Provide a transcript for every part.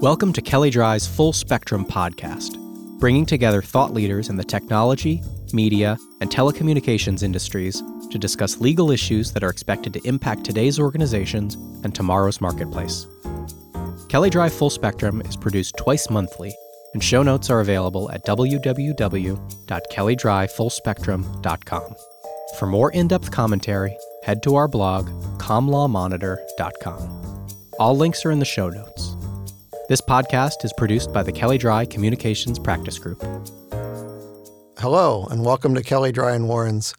Welcome to Kelley Drye's Full Spectrum podcast, bringing together thought leaders in the technology, media, and telecommunications industries to discuss legal issues that are expected to impact today's organizations and tomorrow's marketplace. Kelley Drye Full Spectrum is produced twice monthly, and show notes are available at www.kelleydryefullspectrum.com. For more in depth commentary, head to our blog, comlawmonitor.com. All links are in the show notes. This podcast is produced by the Kelley Drye Communications Practice Group. Hello, and welcome to Kelley Drye and Warren's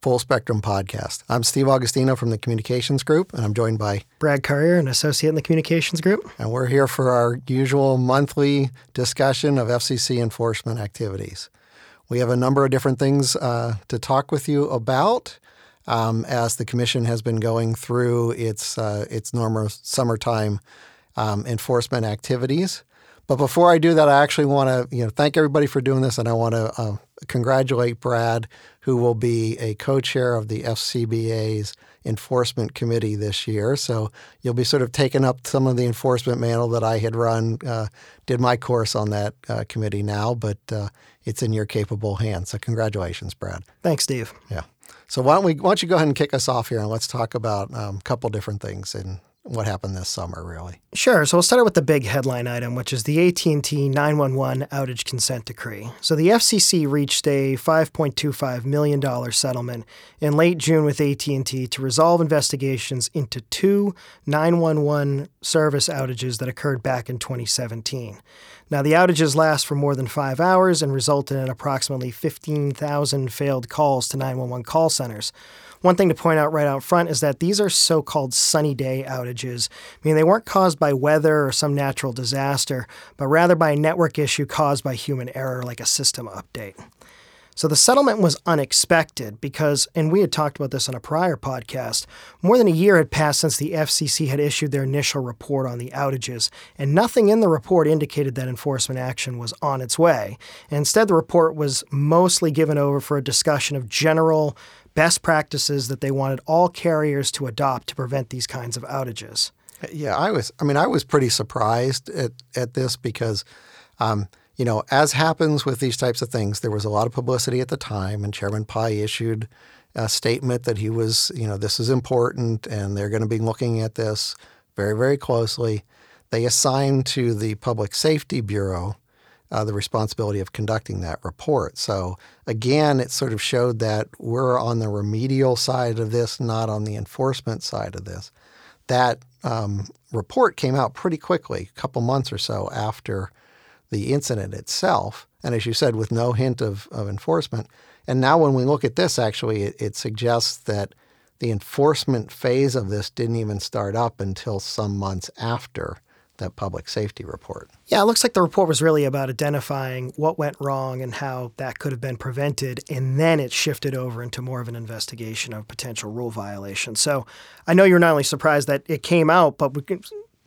Full Spectrum Podcast. I'm Steve Augustino from the Communications Group, and I'm joined by Brad Currier, an associate in the Communications Group. And we're here for our usual monthly discussion of FCC enforcement activities. We have a number of different things uh, to talk with you about um, as the Commission has been going through its, uh, its normal summertime um, enforcement activities. But before I do that, I actually want to you know thank everybody for doing this, and I want to uh, congratulate Brad, who will be a co-chair of the FCBA's enforcement committee this year. So you'll be sort of taking up some of the enforcement mantle that I had run. Uh, did my course on that uh, committee now, but uh, it's in your capable hands. So congratulations, Brad. Thanks, Steve. Yeah. So why don't we? Why don't you go ahead and kick us off here, and let's talk about um, a couple different things in what happened this summer, really. Sure. So we'll start with the big headline item, which is the AT&T 911 outage consent decree. So the FCC reached a 5.25 million dollar settlement in late June with AT&T to resolve investigations into two 911 service outages that occurred back in 2017. Now, the outages last for more than five hours and resulted in approximately 15,000 failed calls to 911 call centers. One thing to point out right out front is that these are so called sunny day outages, meaning they weren't caused by weather or some natural disaster, but rather by a network issue caused by human error like a system update. So the settlement was unexpected because, and we had talked about this on a prior podcast, more than a year had passed since the FCC had issued their initial report on the outages, and nothing in the report indicated that enforcement action was on its way. And instead, the report was mostly given over for a discussion of general best practices that they wanted all carriers to adopt to prevent these kinds of outages. Yeah, I was. I mean, I was pretty surprised at at this because. Um, you know, as happens with these types of things, there was a lot of publicity at the time, and Chairman Pai issued a statement that he was, you know, this is important and they're going to be looking at this very, very closely. They assigned to the Public Safety Bureau uh, the responsibility of conducting that report. So, again, it sort of showed that we're on the remedial side of this, not on the enforcement side of this. That um, report came out pretty quickly, a couple months or so after the incident itself. And as you said, with no hint of, of enforcement. And now, when we look at this, actually, it, it suggests that the enforcement phase of this didn't even start up until some months after that public safety report. Yeah, it looks like the report was really about identifying what went wrong and how that could have been prevented. And then it shifted over into more of an investigation of potential rule violations. So I know you're not only surprised that it came out, but we can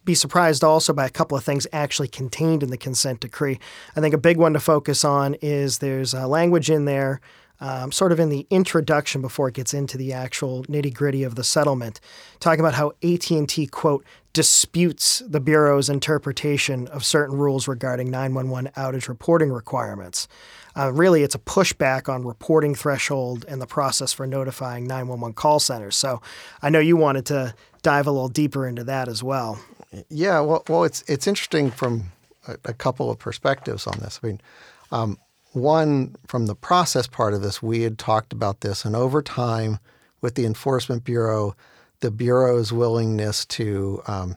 be surprised also by a couple of things actually contained in the consent decree. I think a big one to focus on is there's a language in there, um, sort of in the introduction before it gets into the actual nitty gritty of the settlement, talking about how AT&T quote disputes the bureau's interpretation of certain rules regarding 911 outage reporting requirements. Uh, really, it's a pushback on reporting threshold and the process for notifying 911 call centers. So, I know you wanted to dive a little deeper into that as well. Yeah, well, well, it's it's interesting from a, a couple of perspectives on this. I mean, um, one from the process part of this, we had talked about this, and over time, with the Enforcement Bureau, the bureau's willingness to um,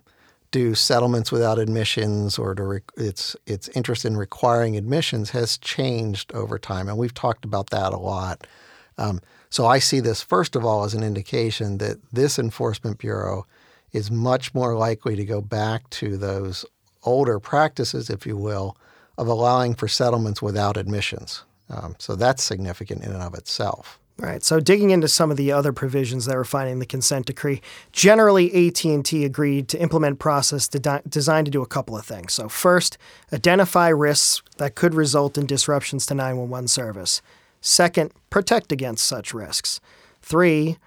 do settlements without admissions or to re- its its interest in requiring admissions has changed over time, and we've talked about that a lot. Um, so I see this first of all as an indication that this enforcement bureau is much more likely to go back to those older practices, if you will, of allowing for settlements without admissions. Um, so that's significant in and of itself. Right. So digging into some of the other provisions that were finding the consent decree, generally AT&T agreed to implement process de- designed to do a couple of things. So first, identify risks that could result in disruptions to 911 service. Second, protect against such risks. Three,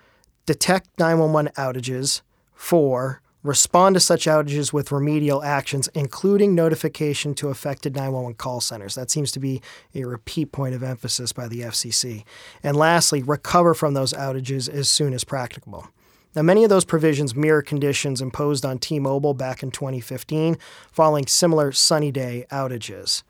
detect 911 outages. Four, respond to such outages with remedial actions, including notification to affected 911 call centers. That seems to be a repeat point of emphasis by the FCC. And lastly, recover from those outages as soon as practicable. Now, many of those provisions mirror conditions imposed on T Mobile back in 2015 following similar sunny day outages.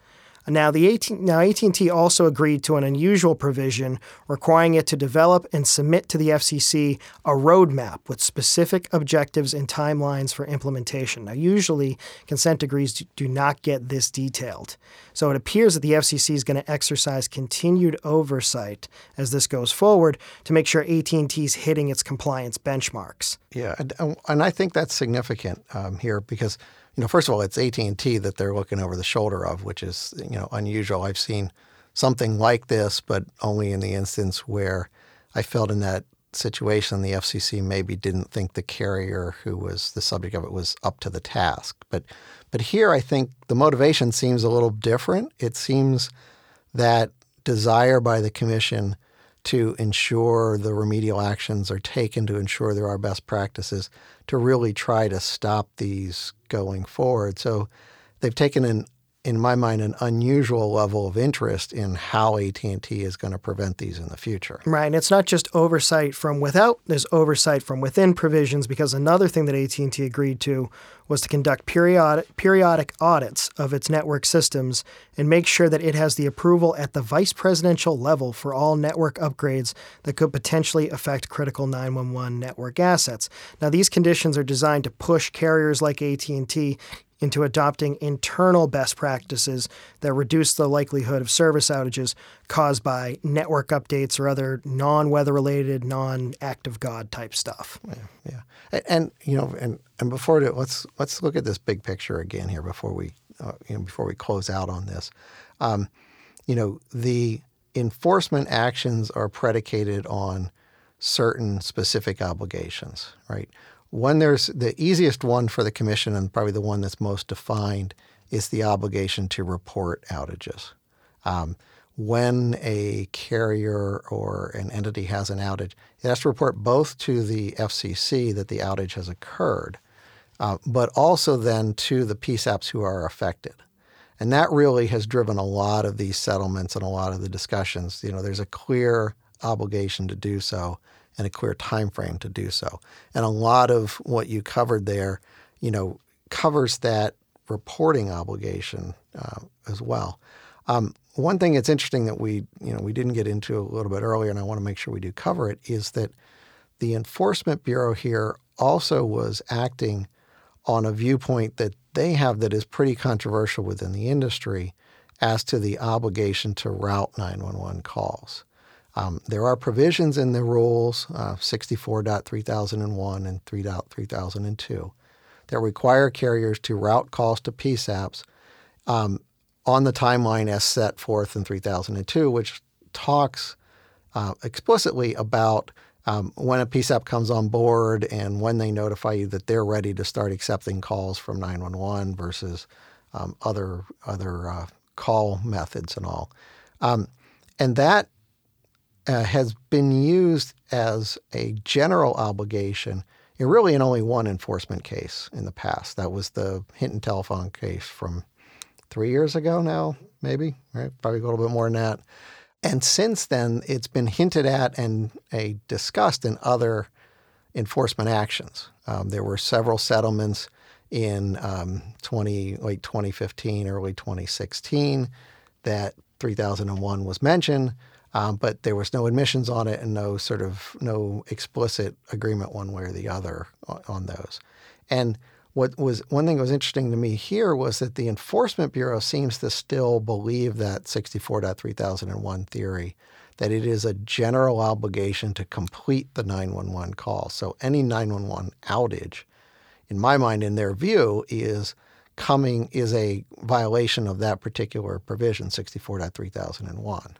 Now, the now AT&T also agreed to an unusual provision requiring it to develop and submit to the FCC a roadmap with specific objectives and timelines for implementation. Now, usually consent decrees do not get this detailed. So it appears that the FCC is going to exercise continued oversight as this goes forward to make sure AT&T is hitting its compliance benchmarks. Yeah, and, and I think that's significant um, here because – you know, first of all, it's AT and T that they're looking over the shoulder of, which is you know unusual. I've seen something like this, but only in the instance where I felt in that situation the FCC maybe didn't think the carrier who was the subject of it was up to the task. But but here I think the motivation seems a little different. It seems that desire by the commission to ensure the remedial actions are taken to ensure there are best practices to really try to stop these going forward. So they've taken an in my mind, an unusual level of interest in how AT&T is going to prevent these in the future. Right, and it's not just oversight from without, there's oversight from within provisions because another thing that AT&T agreed to was to conduct periodic, periodic audits of its network systems and make sure that it has the approval at the vice presidential level for all network upgrades that could potentially affect critical 911 network assets. Now, these conditions are designed to push carriers like AT&T into adopting internal best practices that reduce the likelihood of service outages caused by network updates or other non-weather related, non-act of God type stuff. Yeah, yeah. And, and you know, and and before it, let's let's look at this big picture again here before we uh, you know before we close out on this. Um, you know, the enforcement actions are predicated on certain specific obligations, right? When there's the easiest one for the commission, and probably the one that's most defined, is the obligation to report outages. Um, when a carrier or an entity has an outage, it has to report both to the FCC that the outage has occurred, uh, but also then to the PSAPs who are affected. And that really has driven a lot of these settlements and a lot of the discussions. You know, there's a clear obligation to do so and a clear time frame to do so. And a lot of what you covered there, you know, covers that reporting obligation uh, as well. Um, one thing that's interesting that we, you know, we didn't get into a little bit earlier, and I want to make sure we do cover it, is that the Enforcement Bureau here also was acting on a viewpoint that they have that is pretty controversial within the industry as to the obligation to route 911 calls. Um, there are provisions in the rules, uh, 64.3001 and 3.3002, that require carriers to route calls to PSAPs um, on the timeline as set forth in 3002, which talks uh, explicitly about um, when a PSAP comes on board and when they notify you that they're ready to start accepting calls from 911 versus um, other other uh, call methods and all. Um, and that uh, has been used as a general obligation in really in only one enforcement case in the past. That was the Hinton telephone case from three years ago now, maybe, right? Probably a little bit more than that. And since then, it's been hinted at and uh, discussed in other enforcement actions. Um, there were several settlements in um, 20, late 2015, early 2016 that 3001 was mentioned. Um, but there was no admissions on it and no sort of no explicit agreement one way or the other on, on those. And what was one thing that was interesting to me here was that the Enforcement Bureau seems to still believe that 64.3001 theory that it is a general obligation to complete the 911 call. So any 911 outage, in my mind, in their view, is coming is a violation of that particular provision, 64.3001.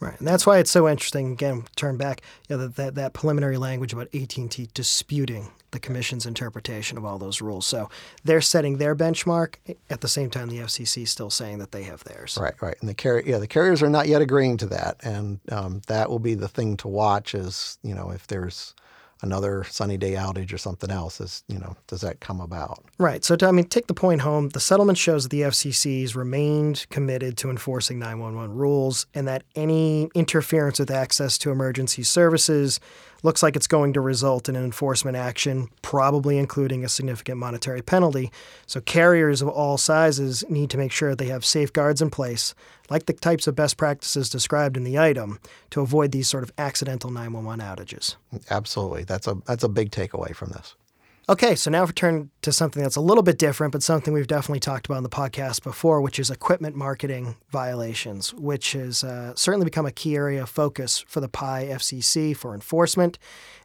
Right, and that's why it's so interesting. Again, turn back, you know, that, that, that preliminary language about AT&T disputing the commission's interpretation of all those rules. So they're setting their benchmark at the same time the FCC is still saying that they have theirs. Right, right. And the carrier, yeah, the carriers are not yet agreeing to that, and um, that will be the thing to watch. Is you know if there's another sunny day outage or something else is you know does that come about? Right. So to, i mean take the point home. The settlement shows that the fcc's remained committed to enforcing 911 rules and that any interference with access to emergency services looks like it's going to result in an enforcement action, probably including a significant monetary penalty. So, carriers of all sizes need to make sure they have safeguards in place, like the types of best practices described in the item, to avoid these sort of accidental 911 outages. Absolutely. That's a, that's a big takeaway from this. Okay, so now if we turn to something that's a little bit different, but something we've definitely talked about in the podcast before, which is equipment marketing violations, which has uh, certainly become a key area of focus for the Pai FCC for enforcement.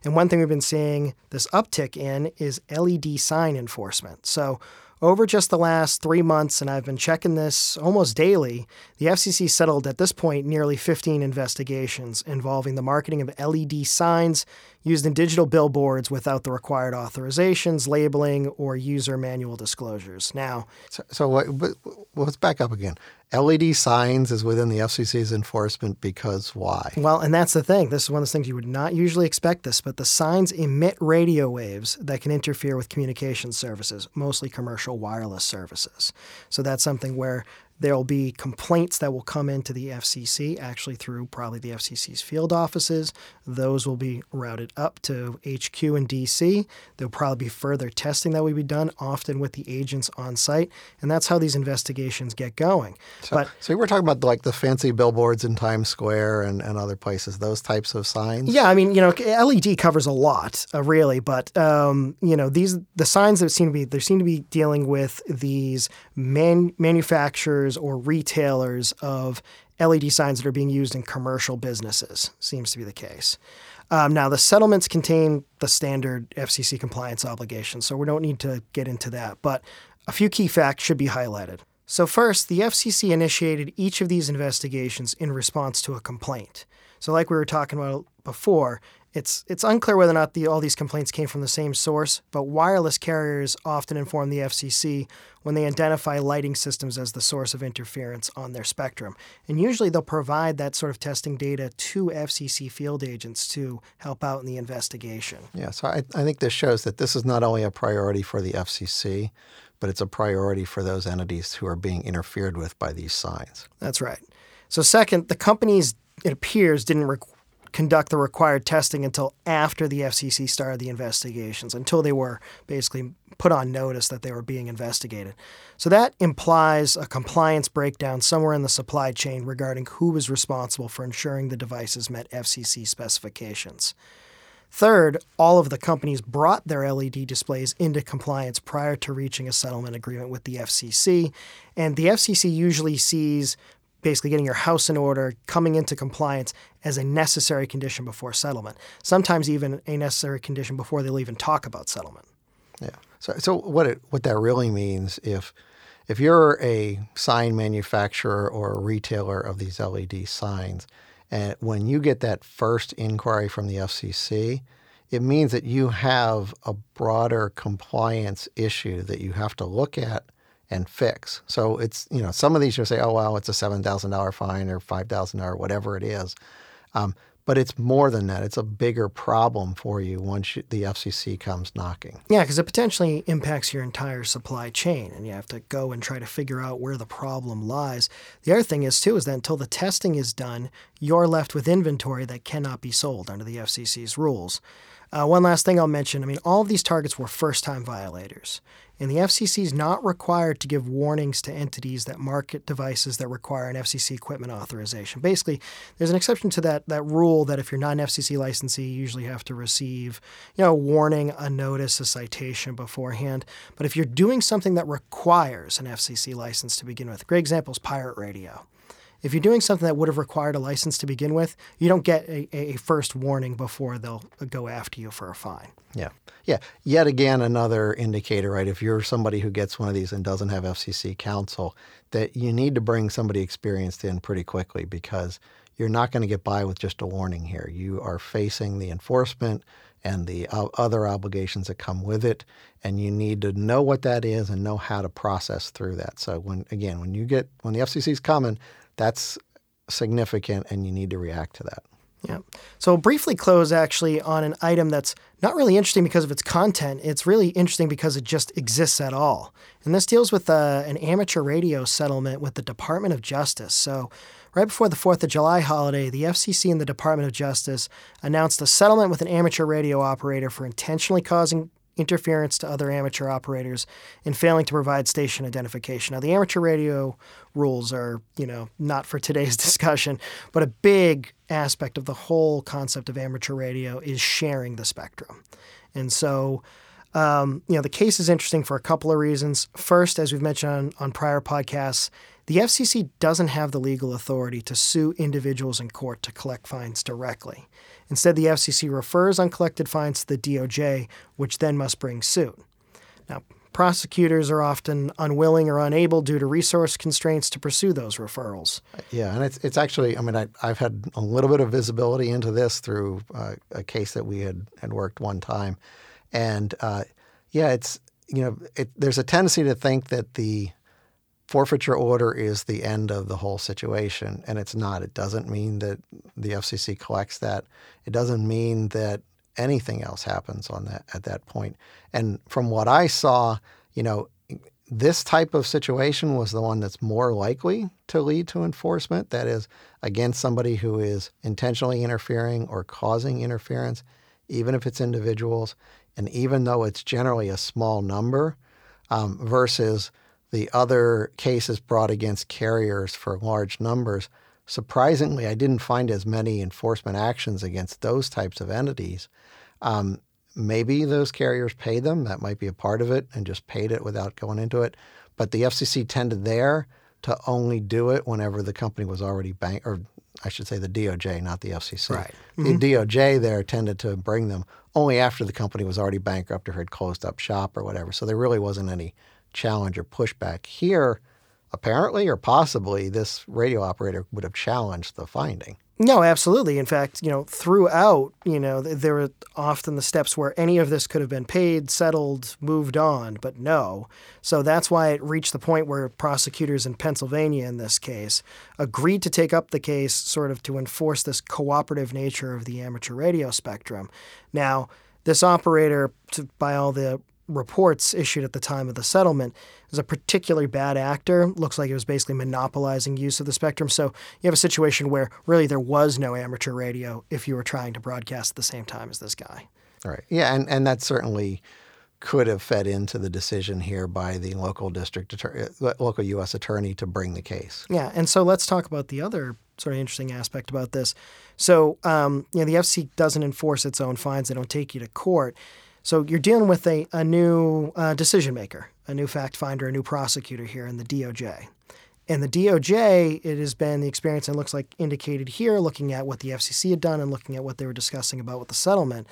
And one thing we've been seeing this uptick in is LED sign enforcement. So over just the last three months, and I've been checking this almost daily, the FCC settled at this point nearly 15 investigations involving the marketing of LED signs used in digital billboards without the required authorizations, labeling, or user manual disclosures. Now, so, so what, let's back up again. LED signs is within the FCC's enforcement because why? Well, and that's the thing. This is one of those things you would not usually expect this, but the signs emit radio waves that can interfere with communication services, mostly commercial wireless services. So that's something where There'll be complaints that will come into the FCC, actually through probably the FCC's field offices. Those will be routed up to HQ in DC. There'll probably be further testing that will be done, often with the agents on site. And that's how these investigations get going. So, but, so we're talking about like the fancy billboards in Times Square and, and other places, those types of signs? Yeah, I mean, you know, LED covers a lot, uh, really. But, um, you know, these the signs that seem to be, they seem to be dealing with these man, manufacturers or retailers of LED signs that are being used in commercial businesses. Seems to be the case. Um, now, the settlements contain the standard FCC compliance obligations, so we don't need to get into that. But a few key facts should be highlighted. So, first, the FCC initiated each of these investigations in response to a complaint. So, like we were talking about before, it's it's unclear whether or not the, all these complaints came from the same source, but wireless carriers often inform the FCC when they identify lighting systems as the source of interference on their spectrum. And usually they'll provide that sort of testing data to FCC field agents to help out in the investigation. Yeah, so I, I think this shows that this is not only a priority for the FCC, but it's a priority for those entities who are being interfered with by these signs. That's right. So, second, the companies, it appears, didn't require conduct the required testing until after the FCC started the investigations, until they were basically put on notice that they were being investigated. So that implies a compliance breakdown somewhere in the supply chain regarding who was responsible for ensuring the devices met FCC specifications. Third, all of the companies brought their LED displays into compliance prior to reaching a settlement agreement with the FCC, and the FCC usually sees basically getting your house in order, coming into compliance as a necessary condition before settlement. Sometimes even a necessary condition before they'll even talk about settlement. Yeah. So, so what it, what that really means if if you're a sign manufacturer or a retailer of these LED signs, and when you get that first inquiry from the FCC, it means that you have a broader compliance issue that you have to look at and fix. So it's, you know, some of these you'll say, oh, well, it's a $7,000 fine or $5,000, whatever it is. Um, but it's more than that. It's a bigger problem for you once you, the FCC comes knocking. Yeah, because it potentially impacts your entire supply chain, and you have to go and try to figure out where the problem lies. The other thing is, too, is that until the testing is done, you're left with inventory that cannot be sold under the FCC's rules. Uh, one last thing I'll mention I mean, all of these targets were first time violators and the FCC is not required to give warnings to entities that market devices that require an FCC equipment authorization. Basically, there's an exception to that that rule that if you're not an FCC licensee, you usually have to receive, you know, a warning, a notice, a citation beforehand. But if you're doing something that requires an FCC license to begin with, great example is pirate radio. If you're doing something that would have required a license to begin with, you don't get a, a first warning before they'll go after you for a fine. Yeah. Yeah. Yet again, another indicator, right? If you're somebody who gets one of these and doesn't have FCC counsel, that you need to bring somebody experienced in pretty quickly because you're not going to get by with just a warning here. You are facing the enforcement and the other obligations that come with it, and you need to know what that is and know how to process through that. So when again, when you get when the FCC is coming, that's significant, and you need to react to that. Yeah. So we'll briefly close actually on an item that's not really interesting because of its content. It's really interesting because it just exists at all. And this deals with uh, an amateur radio settlement with the Department of Justice. So right before the 4th of July holiday, the FCC and the Department of Justice announced a settlement with an amateur radio operator for intentionally causing interference to other amateur operators, and failing to provide station identification. Now, the amateur radio rules are, you know, not for today's discussion, but a big aspect of the whole concept of amateur radio is sharing the spectrum. And so, um, you know, the case is interesting for a couple of reasons. First, as we've mentioned on, on prior podcasts, the FCC doesn't have the legal authority to sue individuals in court to collect fines directly. Instead, the FCC refers uncollected fines to the DOJ, which then must bring suit. Now, prosecutors are often unwilling or unable due to resource constraints to pursue those referrals. Yeah, and it's it's actually I mean I, have had a little bit of visibility into this through uh, a case that we had had worked one time, and uh, yeah, it's you know it, there's a tendency to think that the forfeiture order is the end of the whole situation, and it's not. It doesn't mean that the FCC collects that. It doesn't mean that anything else happens on that at that point. And from what I saw, you know, this type of situation was the one that's more likely to lead to enforcement. That is, against somebody who is intentionally interfering or causing interference, even if it's individuals, and even though it's generally a small number, um, versus the other cases brought against carriers for large numbers, surprisingly, I didn't find as many enforcement actions against those types of entities. Um, maybe those carriers paid them. That might be a part of it and just paid it without going into it. But the FCC tended there to only do it whenever the company was already bank, or I should say the DOJ, not the FCC. Right. Mm-hmm. The DOJ there tended to bring them only after the company was already bankrupt or had closed up shop or whatever. So there really wasn't any challenge or pushback. Here, apparently or possibly, this radio operator would have challenged the finding. No, absolutely. In fact, you know, throughout, you know, there were often the steps where any of this could have been paid, settled, moved on, but no. So that's why it reached the point where prosecutors in Pennsylvania, in this case, agreed to take up the case sort of to enforce this cooperative nature of the amateur radio spectrum. Now, this operator, to, by all the reports issued at the time of the settlement is a particularly bad actor. Looks like it was basically monopolizing use of the spectrum. So you have a situation where really there was no amateur radio if you were trying to broadcast at the same time as this guy. Right. Yeah, and, and that certainly could have fed into the decision here by the local district attorney, uh, local U.S. attorney to bring the case. Yeah, and so let's talk about the other sort of interesting aspect about this. So, um, you know, the FC doesn't enforce its own fines; they don't take you to court. So you're dealing with a, a new uh, decision maker, a new fact finder, a new prosecutor here in the DOJ. And the DOJ, it has been the experience, and looks like indicated here, looking at what the FCC had done and looking at what they were discussing about with the settlement,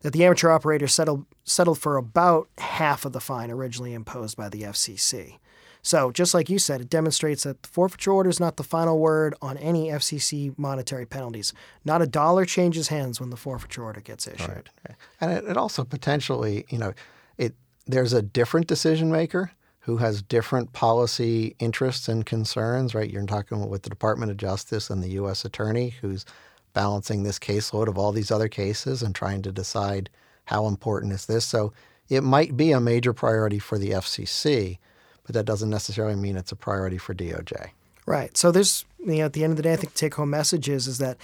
that the amateur operator settled settled for about half of the fine originally imposed by the FCC. So, just like you said, it demonstrates that the forfeiture order is not the final word on any FCC monetary penalties. Not a dollar changes hands when the forfeiture order gets issued. Right. And it, it also potentially, you know, it there's a different decision maker who has different policy interests and concerns, right? You're talking with the Department of Justice and the U.S. Attorney who's balancing this caseload of all these other cases and trying to decide how important is this. So it might be a major priority for the FCC but that doesn't necessarily mean it's a priority for DOJ. Right. So there's, you know, at the end of the day, I think the take home message is, is that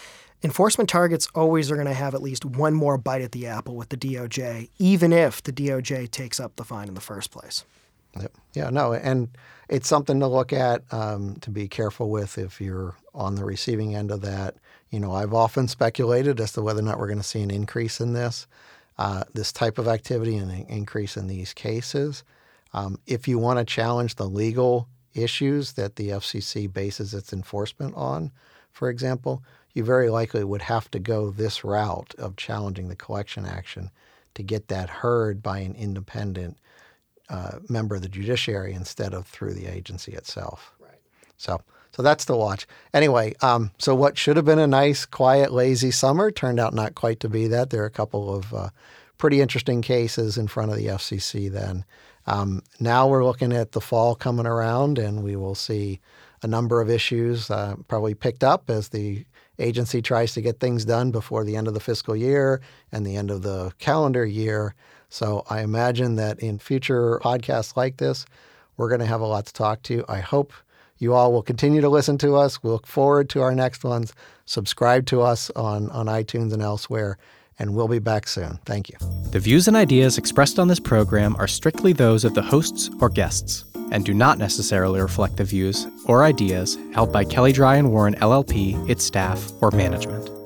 enforcement targets always are going to have at least one more bite at the apple with the DOJ, even if the DOJ takes up the fine in the first place. Yep. Yeah, no, and it's something to look at, um, to be careful with if you're on the receiving end of that. You know, I've often speculated as to whether or not we're going to see an increase in this, uh, this type of activity and an increase in these cases. Um, if you want to challenge the legal issues that the FCC bases its enforcement on, for example, you very likely would have to go this route of challenging the collection action to get that heard by an independent uh, member of the judiciary instead of through the agency itself. Right. So, so that's the watch. Anyway, um, so what should have been a nice, quiet, lazy summer turned out not quite to be that. There are a couple of uh, pretty interesting cases in front of the FCC then. Um, now we're looking at the fall coming around, and we will see a number of issues uh, probably picked up as the agency tries to get things done before the end of the fiscal year and the end of the calendar year. So I imagine that in future podcasts like this, we're going to have a lot to talk to. I hope you all will continue to listen to us. We look forward to our next ones. Subscribe to us on, on iTunes and elsewhere, and we'll be back soon. Thank you. The views and ideas expressed on this program are strictly those of the hosts or guests and do not necessarily reflect the views or ideas held by Kelley Drye and Warren LLP, its staff, or management.